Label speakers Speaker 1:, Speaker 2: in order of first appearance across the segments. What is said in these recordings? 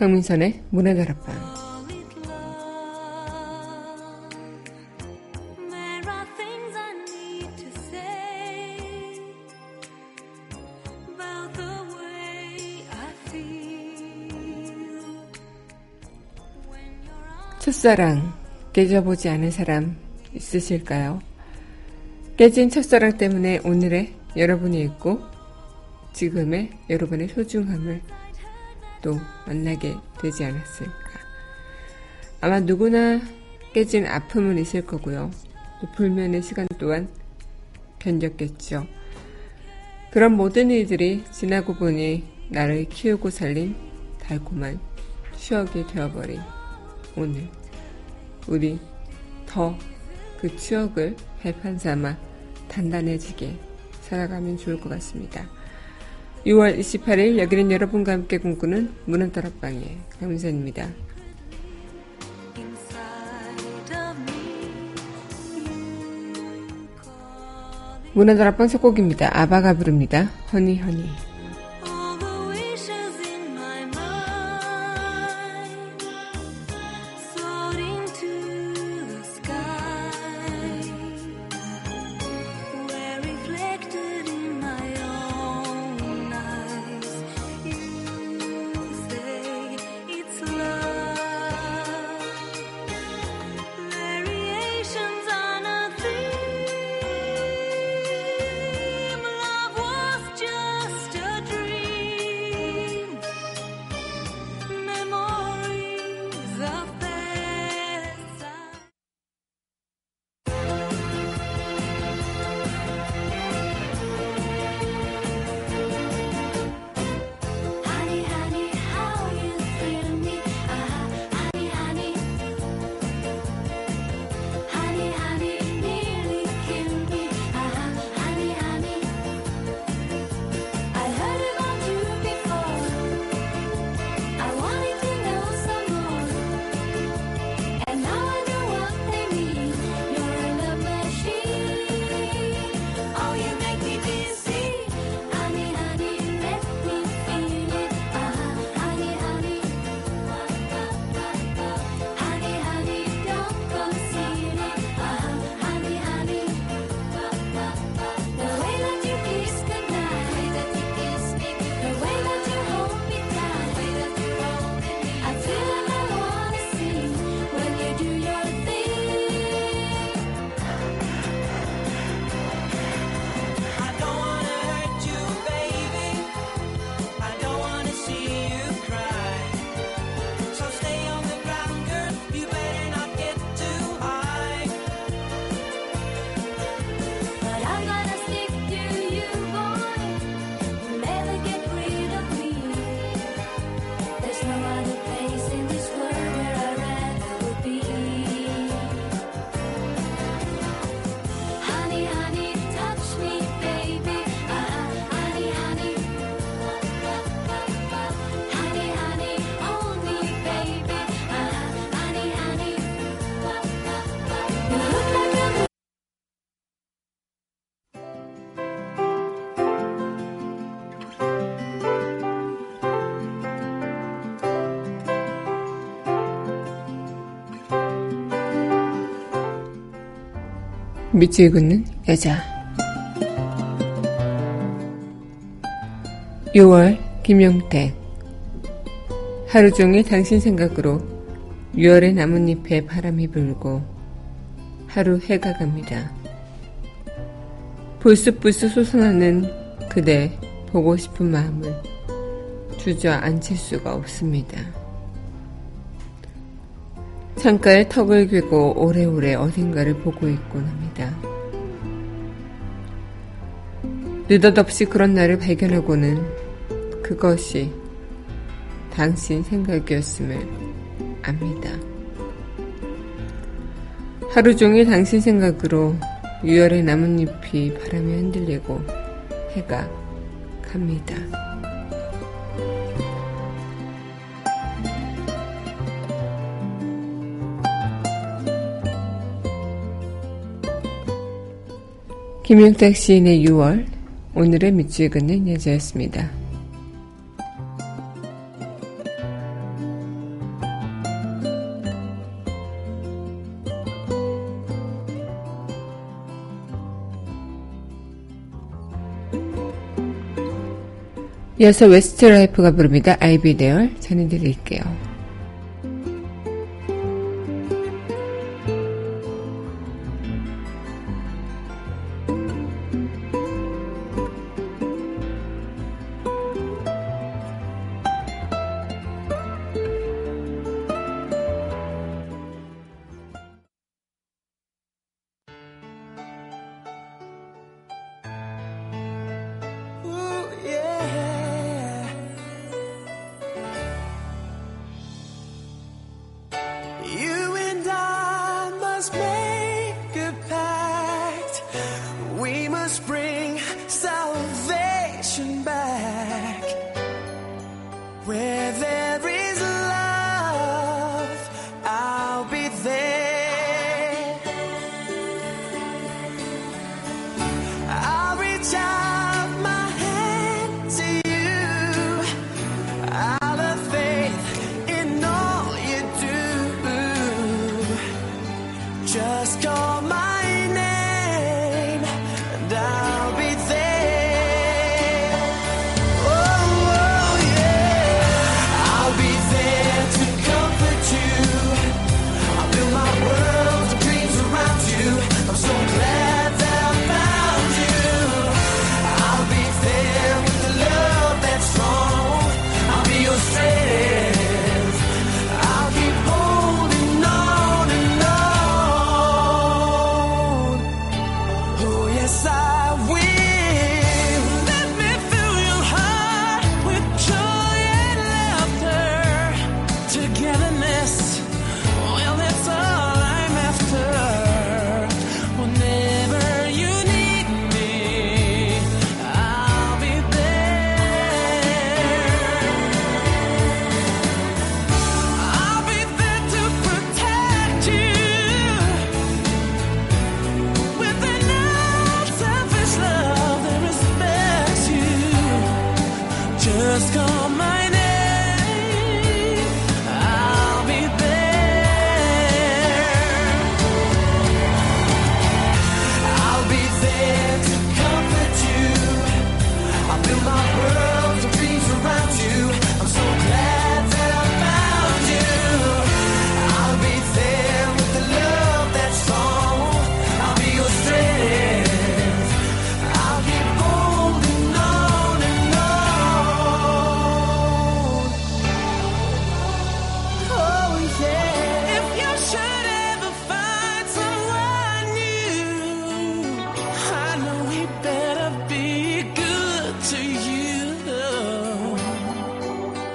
Speaker 1: 강민선의 문화다락방 첫사랑 깨져보지 않은 사람 있으실까요? 깨진 첫사랑 때문에 오늘의 여러분이 있고 지금의 여러분의 소중함을 또 만나게 되지 않았을까. 아마 누구나 깨진 아픔은 있을 거고요. 또 불면의 시간 또한 견뎠겠죠. 그런 모든 일들이 지나고 보니 나를 키우고 살린 달콤한 추억이 되어버린 오늘. 우리 더 그 추억을 발판 삼아 단단해지게 살아가면 좋을 것 같습니다. 6월 28일 여기는 여러분과 함께 꿈꾸는 문헌다락방의 강민선입니다. 문헌다락방 첫 곡입니다. 아바가 부릅니다. 허니 허니. 밑을 긋는 여자 6월 김용택 하루 종일 당신 생각으로 6월의 나뭇잎에 바람이 불고 하루 해가 갑니다. 불쑥불쑥 솟아나는 그대 보고 싶은 마음을 주저앉힐 수가 없습니다. 창가에 턱을 괴고 오래오래 어딘가를 보고 있곤 합니다. 느닷없이 그런 날을 발견하고는 그것이 당신 생각이었음을 압니다. 하루 종일 당신 생각으로 유열의 나뭇잎이 바람에 흔들리고 해가 갑니다. 김윤탁 시인의 6월 오늘의 밑줄 긋는 여자였습니다.
Speaker 2: 이어서 웨스트라이프가 부릅니다. I'll be there 전해드릴게요. You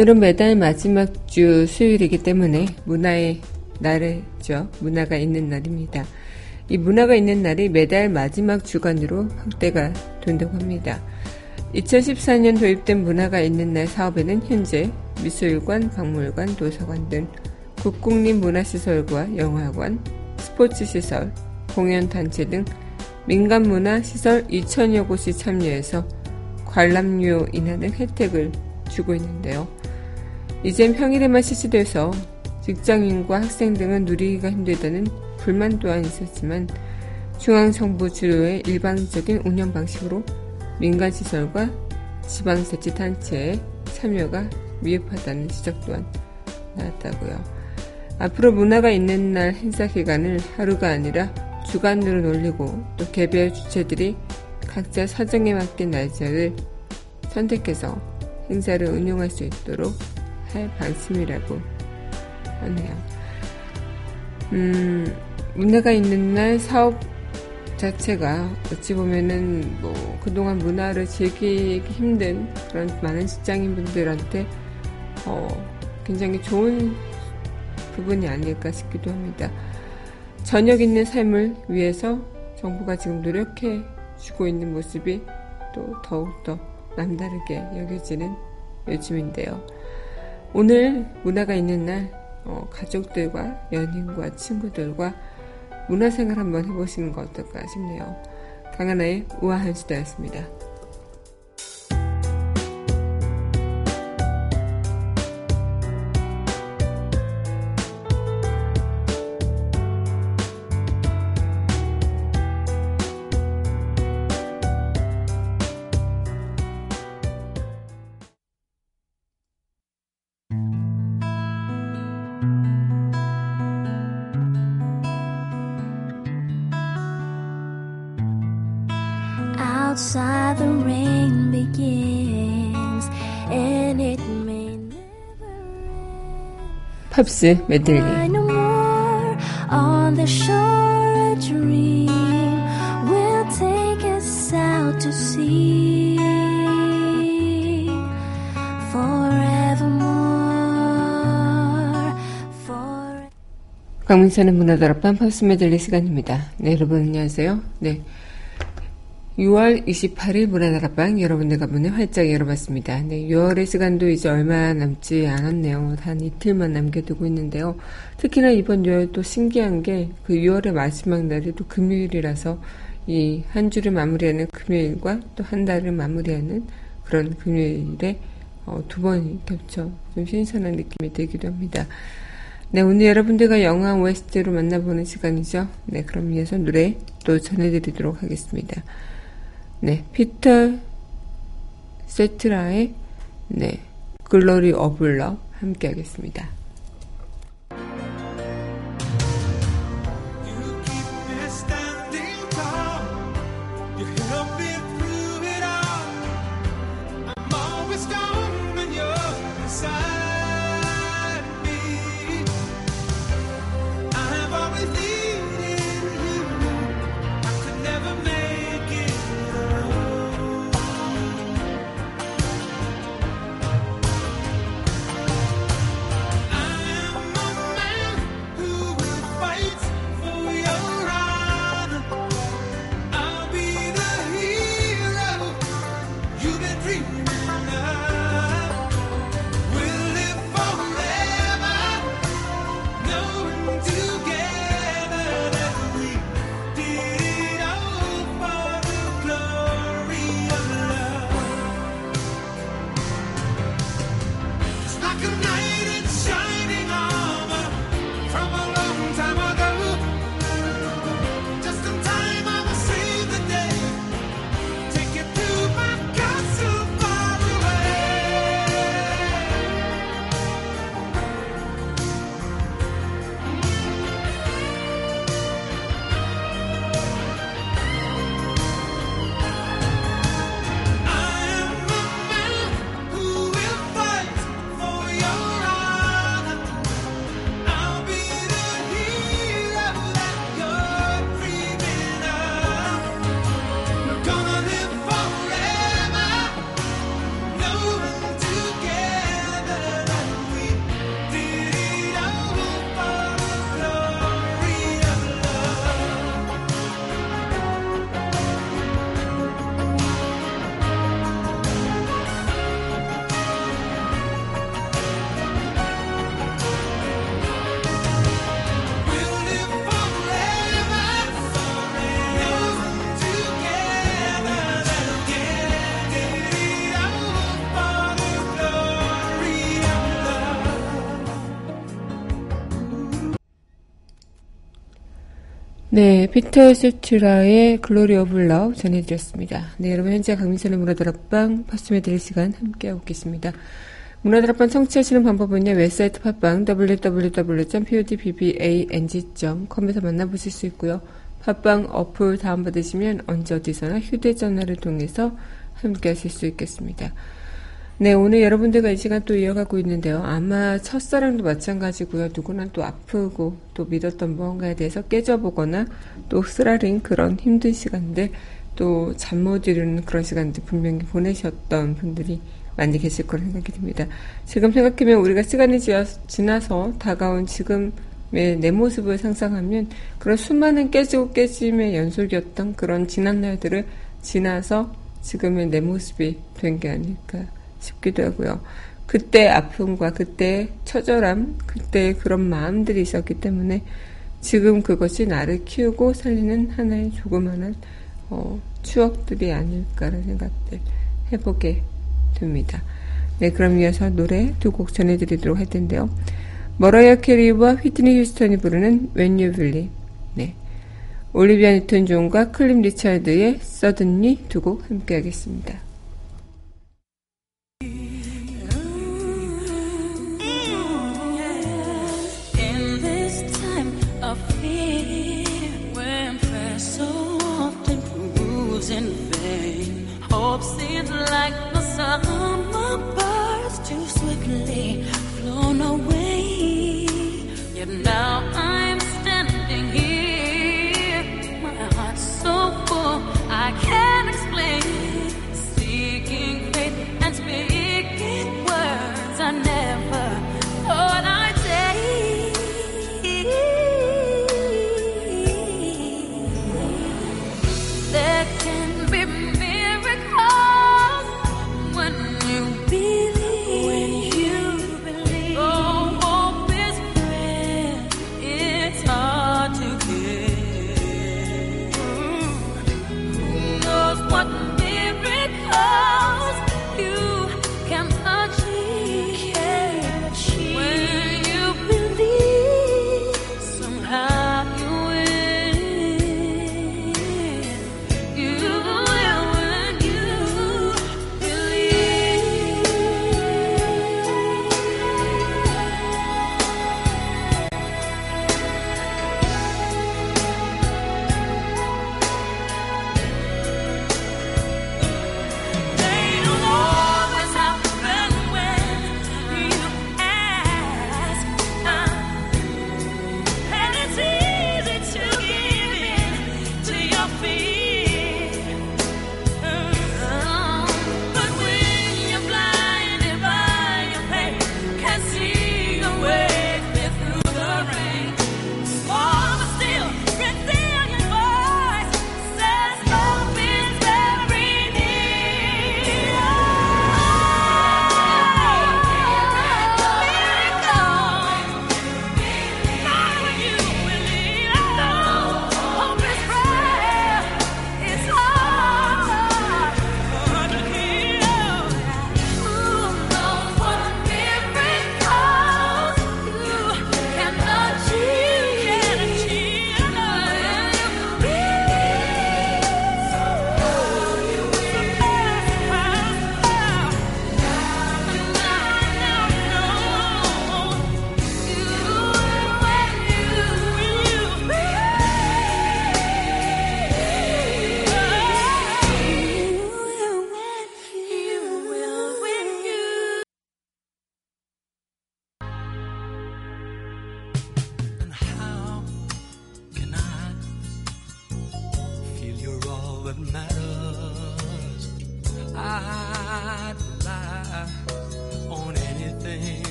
Speaker 2: 오늘은 매달 마지막 주 수요일이기 때문에 문화의 날이죠. 문화가 있는 날입니다. 이 문화가 있는 날이 매달 마지막 주간으로 확대가 된다고 합니다. 2014년 도입된 문화가 있는 날 사업에는 현재 미술관, 박물관, 도서관 등 국공립 문화시설과 영화관, 스포츠시설, 공연단체 등 민간문화시설 2천여 곳이 참여해서 관람료 인하 등 혜택을 주고 있는데요. 이젠 평일에만 실시돼서 직장인과 학생 등은 누리기가 힘들다는 불만 또한 있었지만 중앙정부 주도의 일방적인 운영 방식으로 민간시설과 지방자치단체의 참여가 미흡하다는 지적 또한 나왔다고요. 앞으로 문화가 있는 날 행사 기간을 하루가 아니라 주간으로 놀리고 또 개별 주체들이 각자 사정에 맞게 날짜를 선택해서 행사를 운영할 수 있도록 할 방침이라고 하네요. 음, 문화가 있는 날 사업 자체가 어찌 보면은 뭐 그동안 문화를 즐기기 힘든 그런 많은 직장인 분들한테 어 굉장히 좋은 부분이 아닐까 싶기도 합니다.
Speaker 3: 저녁 있는 삶을 위해서 정부가 지금 노력해 주고 있는 모습이 또 더욱더 남다르게 여겨지는 요즘인데요. 오늘 문화가 있는 날 어, 가족들과 연인과 친구들과 문화생활 한번 해보시는 거 어떨까 싶네요. 강하나의 우아한 수다였습니다. Forevermore for 강민선의 문화다락방 팝스 메들리 시간입니다. 네 여러분 안녕하세요. 네 6월 28일 문화다락방 여러분들과 문을 활짝 열어봤습니다. 네, 6월의 시간도 이제 얼마 남지 않았네요. 한 이틀만 남겨두고 있는데요. 특히나 이번 6월 또 신기한 게 그 6월의 마지막 날이 또 금요일이라서 이 한 주를 마무리하는 금요일과 또 한 달을 마무리하는 그런 금요일에 어, 두 번이 겹쳐 좀 신선한 느낌이 들기도 합니다. 네, 오늘 여러분들과 영화 OST로 만나보는 시간이죠. 네, 그럼 이어서 노래 또 전해드리도록 하겠습니다. 네, 피터 세트라의 네, 글로리 어블러 함께 하겠습니다. 네, 피터 세테라의 Glory of Love 전해드렸습니다. 네, 여러분 현재 강민선의 문화다락방 팝스메들리 시간 함께하고 계십니다. 문화다락방 청취하시는 방법은요, 웹사이트 팟빵 www.podbbang.com에서 만나보실 수 있고요. 팟빵 어플 다운받으시면 언제 어디서나 휴대전화를 통해서 함께하실 수 있겠습니다. 네, 오늘 여러분들과 이 시간 또 이어가고 있는데요. 아마 첫사랑도 마찬가지고요. 누구나 또 아프고 또 믿었던 무언가에 대해서 깨져보거나 또 쓰라린 그런 힘든 시간들 또 잠 못 이루는 그런 시간들 분명히 보내셨던 분들이 많이 계실 거라 생각이 듭니다. 지금 생각하면 우리가 시간이 지나서 다가온 지금
Speaker 1: 내 모습을 상상하면 그런 수많은 깨지고 깨짐의 연속이었던 그런 지난 날들을 지나서 지금의 내 모습이 된 게 아닐까 싶기도 하고요. 그때 아픔과 그때 처절함, 그때 그런 마음들이 있었기 때문에 지금 그것이 나를 키우고 살리는 하나의 조그마한 어, 추억들이 아닐까라는 생각들 해보게 됩니다. 네, 그럼 이어서 노래 두 곡 전해드리도록 할 텐데요. 머라이어 캐리와 휘트니 휴스턴이 부르는 When You Believe. 네. 올리비아 뉴턴 존과 클리프 리차드의 Suddenly 두곡 함께 하겠습니다.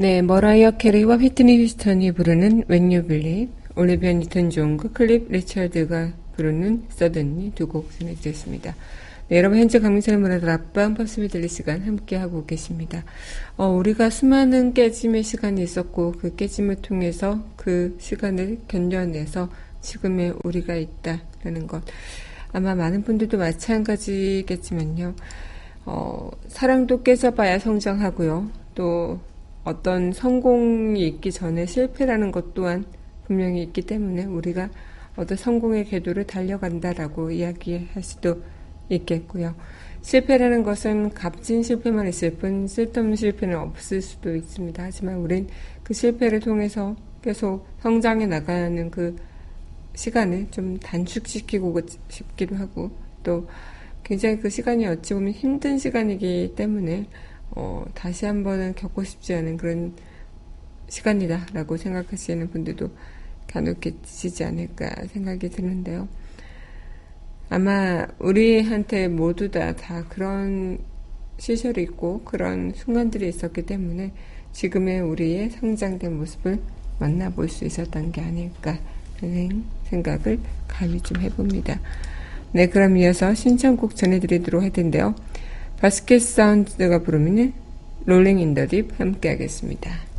Speaker 4: 네, 머라이어 캐리와 휘트니 휴스턴이 부르는 When You Believe, 올리비아 뉴튼 존과 클리프 리처드가 부르는 Suddenly 두곡 전해드렸습니다. 네, 여러분 현재 강민선의 문화다락방 팝스메들리 시간 함께하고 계십니다. 어, 우리가 수많은 깨짐의 시간이 있었고 그 깨짐을 통해서 그 시간을 견뎌내서 지금의 우리가 있다라는 것. 아마 많은 분들도 마찬가지겠지만요. 어, 사랑도 깨져봐야 성장하고요. 또 어떤 성공이 있기 전에 실패라는 것 또한 분명히 있기 때문에 우리가 어떤 성공의 궤도를 달려간다라고 이야기할 수도 있겠고요. 실패라는 것은 값진 실패만 있을 뿐 쓸데없는 실패는 없을 수도 있습니다. 하지만 우린 그 실패를 통해서 계속 성장해 나가는 그 시간을 좀 단축시키고 싶기도 하고 또 굉장히 그 시간이 어찌 보면 힘든 시간이기 때문에 어, 다시 한 번은 겪고 싶지 않은 그런 시간이다라고 생각하시는 분들도 간혹 계시지 않을까 생각이 드는데요. 아마 우리한테 모두 다, 다 그런 시절이 있고 그런 순간들이 있었기 때문에 지금의 우리의 성장된 모습을 만나볼 수 있었던 게 아닐까 하는 생각을 감히 좀 해봅니다. 네, 그럼 이어서 신청곡 전해드리도록 할 텐데요. Vazquez Sounds가 부르는 Rolling in the Deep 함께 하겠습니다.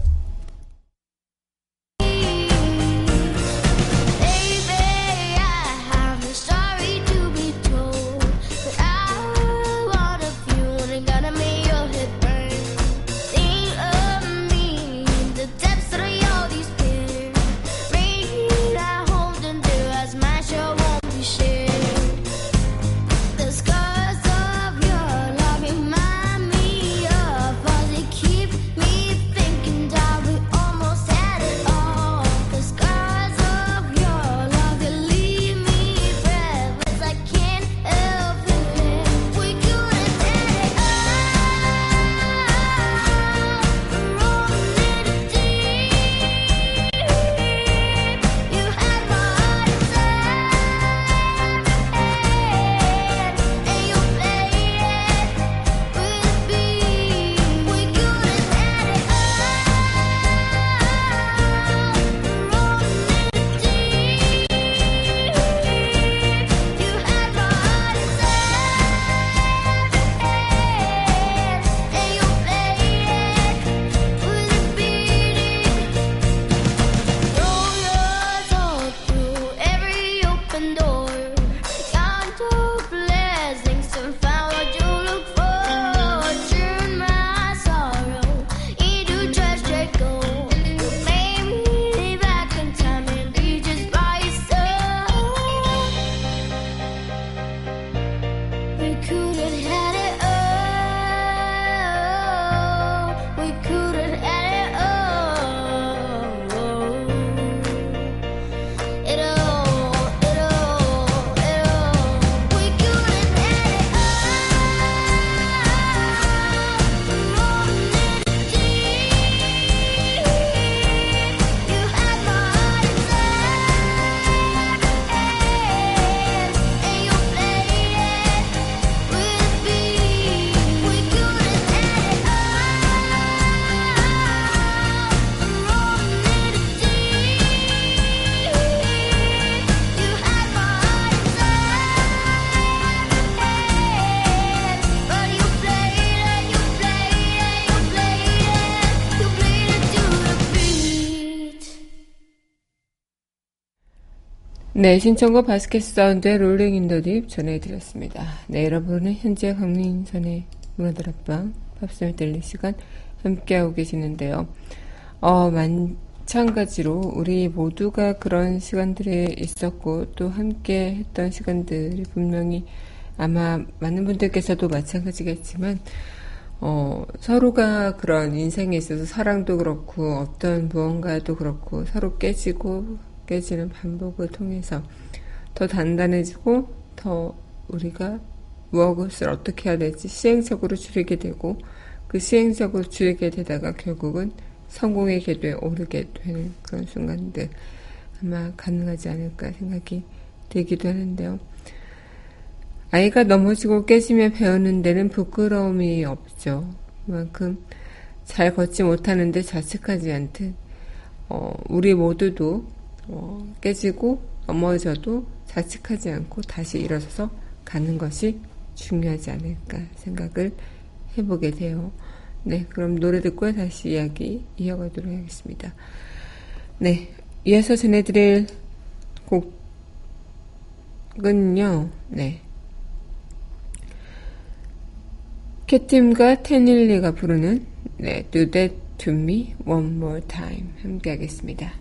Speaker 4: 네, 신청곡 Vazquez Sounds의 Rolling in the Deep 전해드렸습니다. 네, 여러분은 현재 강민선의 문화다락방 팝스메들리 시간 함께하고 계시는데요. 어, 마찬가지로 우리 모두가 그런 시간들이 있었고 또 함께 했던 시간들이 분명히 아마 많은 분들께서도 마찬가지겠지만 어, 서로가 그런 인생에 있어서 사랑도 그렇고 어떤 무언가도 그렇고 서로 깨지고 깨지는 반복을 통해서
Speaker 3: 더 단단해지고 더 우리가 무엇을 어떻게 해야 될지 시행착오를 줄이게 되고 그 시행착오를 줄이게 되다가 결국은 성공의 궤도에 오르게 되는 그런 순간들 아마 가능하지 않을까 생각이 들기도 하는데요. 아이가 넘어지고 깨지며 배우는 데는 부끄러움이 없죠. 그만큼 잘 걷지 못하는데 자책하지 않듯 어, 우리 모두도 어, 깨지고 넘어져도 자책하지 않고 다시 일어서서 가는 것이 중요하지 않을까 생각을 해보게 돼요. 네, 그럼 노래 듣고 다시 이야기 이어가도록 하겠습니다. 네, 이어서 전해드릴 곡은요, 네. 캐팀과 테닐리가 부르는 네, Do That To Me One More Time 함께 하겠습니다.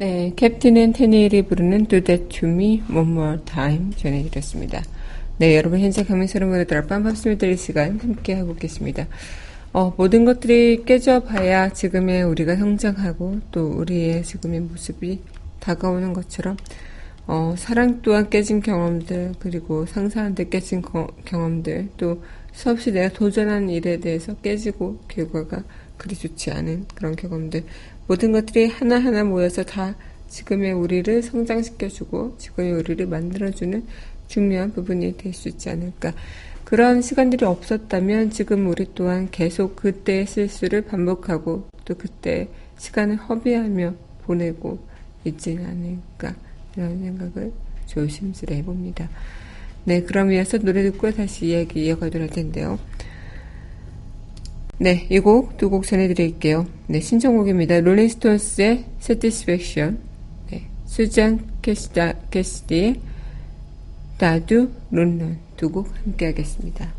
Speaker 3: 네, 캡틴은 테닐이 부르는 Do That To Me One More Time 전해드렸습니다. 네, 여러분 현재 강민서를 보내드릴 빰밤스를 드릴 시간 함께하고 계십니다. 어, 모든 것들이 깨져봐야 지금의 우리가 성장하고 또 우리의 지금의 모습이 다가오는 것처럼 어, 사랑 또한 깨진 경험들 그리고 상사한테 깨진 거- 경험들 또 수없이 내가 도전한 일에 대해서 깨지고 결과가 그리 좋지 않은 그런 경험들 모든 것들이 하나하나 모여서 다 지금의 우리를 성장시켜주고 지금의 우리를 만들어주는 중요한 부분이 될 수 있지 않을까 그런 시간들이 없었다면 지금 우리 또한 계속 그때의 실수를 반복하고 또 그때 시간을 허비하며 보내고 있지 않을까 이런 생각을 조심스레 해봅니다. 네, 그럼 이어서 노래 듣고 다시 이야기 이어가도록 할 텐데요. 네, 이 곡 두 곡 전해드릴게요. 네, 신청곡입니다. 롤링스톤스의 Satisfaction, 네, 수잔 캐시다, 캐시디의 나도 론론 두 곡 함께 하겠습니다.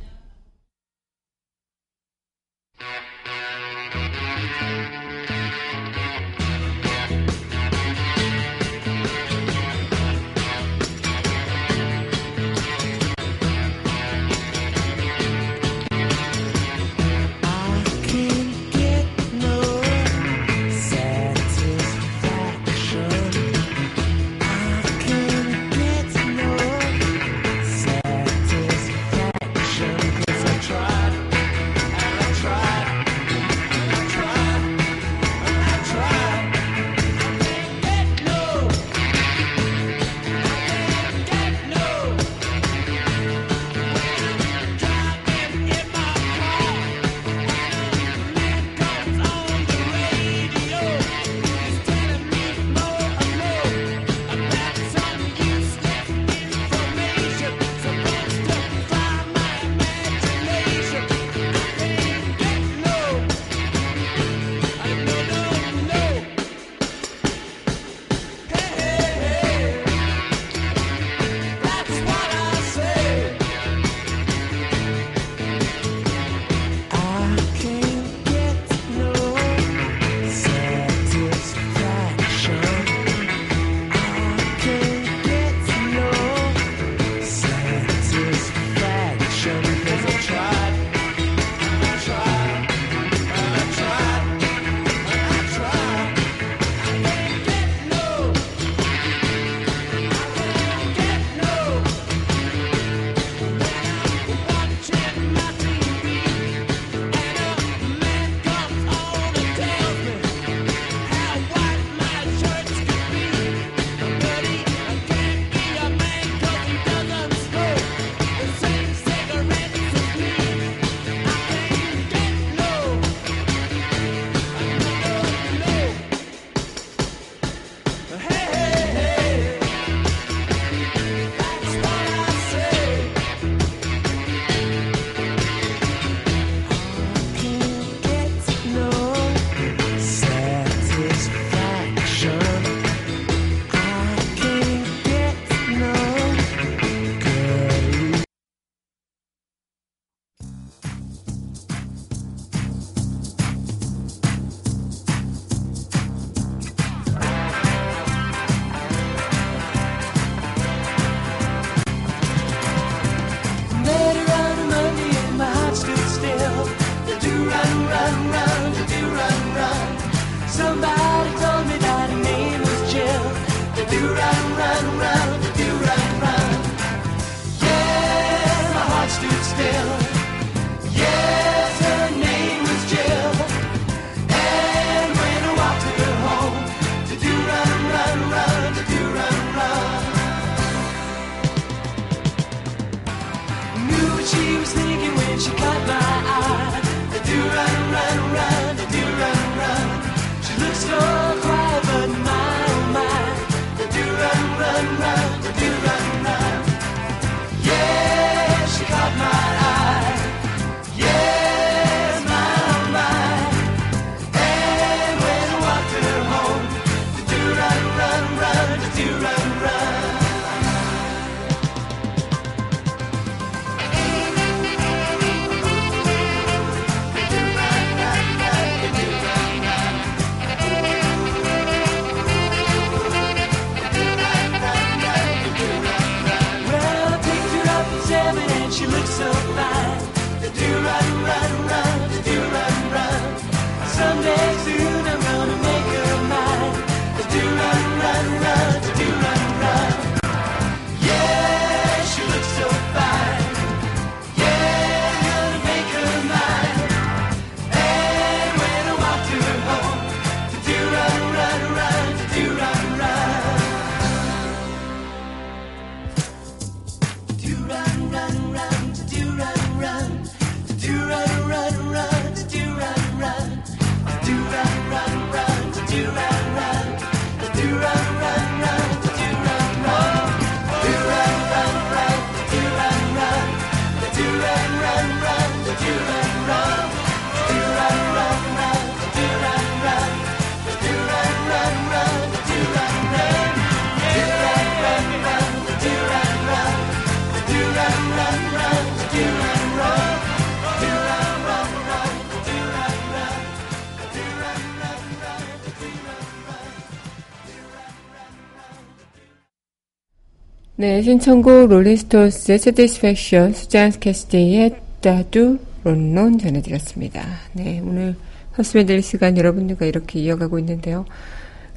Speaker 3: 네, 신청곡 롤링스톤스의 Satisfaction, 수잔 캐스티의 따두 론론 전해드렸습니다. 네, 오늘 허스맨들 시간 여러분들과 이렇게 이어가고 있는데요.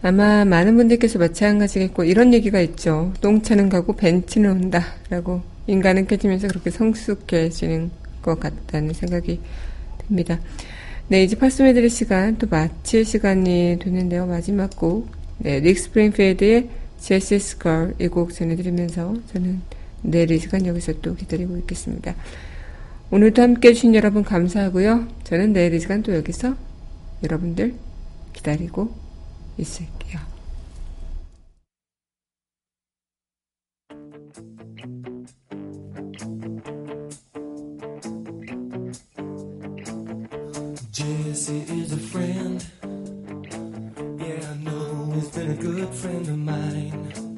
Speaker 3: 아마 많은 분들께서 마찬가지겠고 이런 얘기가 있죠. 똥차는 가고 벤츠는 온다 라고 인간은 깨지면서 그렇게 성숙해지는 것 같다는 생각이 듭니다. 네, 이제 파스메들의 시간 또 마칠 시간이 됐는데요. 마지막 곡 네, 릭 스프링필드의 제시스 걸이곡 전해드리면서 저는 내일 이 시간 여기서 또 기다리고 있겠습니다. 오늘도 함께 해주신 여러분 감사하고요. 저는 내일 이 시간 또 여기서 여러분들 기다리고 있을게요.
Speaker 2: Jesse is a friend. Yeah, I know he's been a good friend of mine.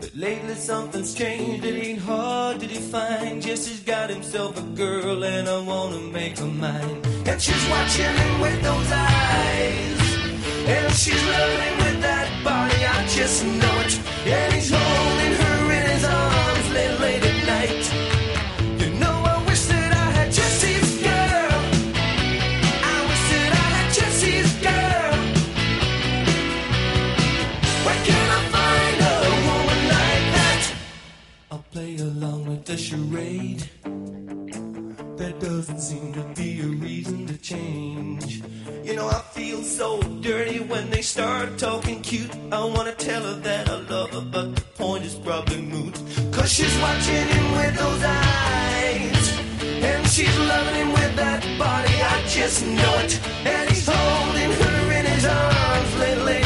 Speaker 2: But lately something's changed, it ain't hard to define. Jesse's got himself a girl, and I wanna make her mine. And she's watching him with those eyes. And she's loving with that body, I just know it. And he's holding her in his arms late, doesn't seem to be a reason to change. You know, I feel so dirty when they start talking cute. I wanna tell her that I love her, but the point is probably moot. Cause she's watching him with those eyes, and she's loving him with that body. I just know it, and he's holding her in his arms lately.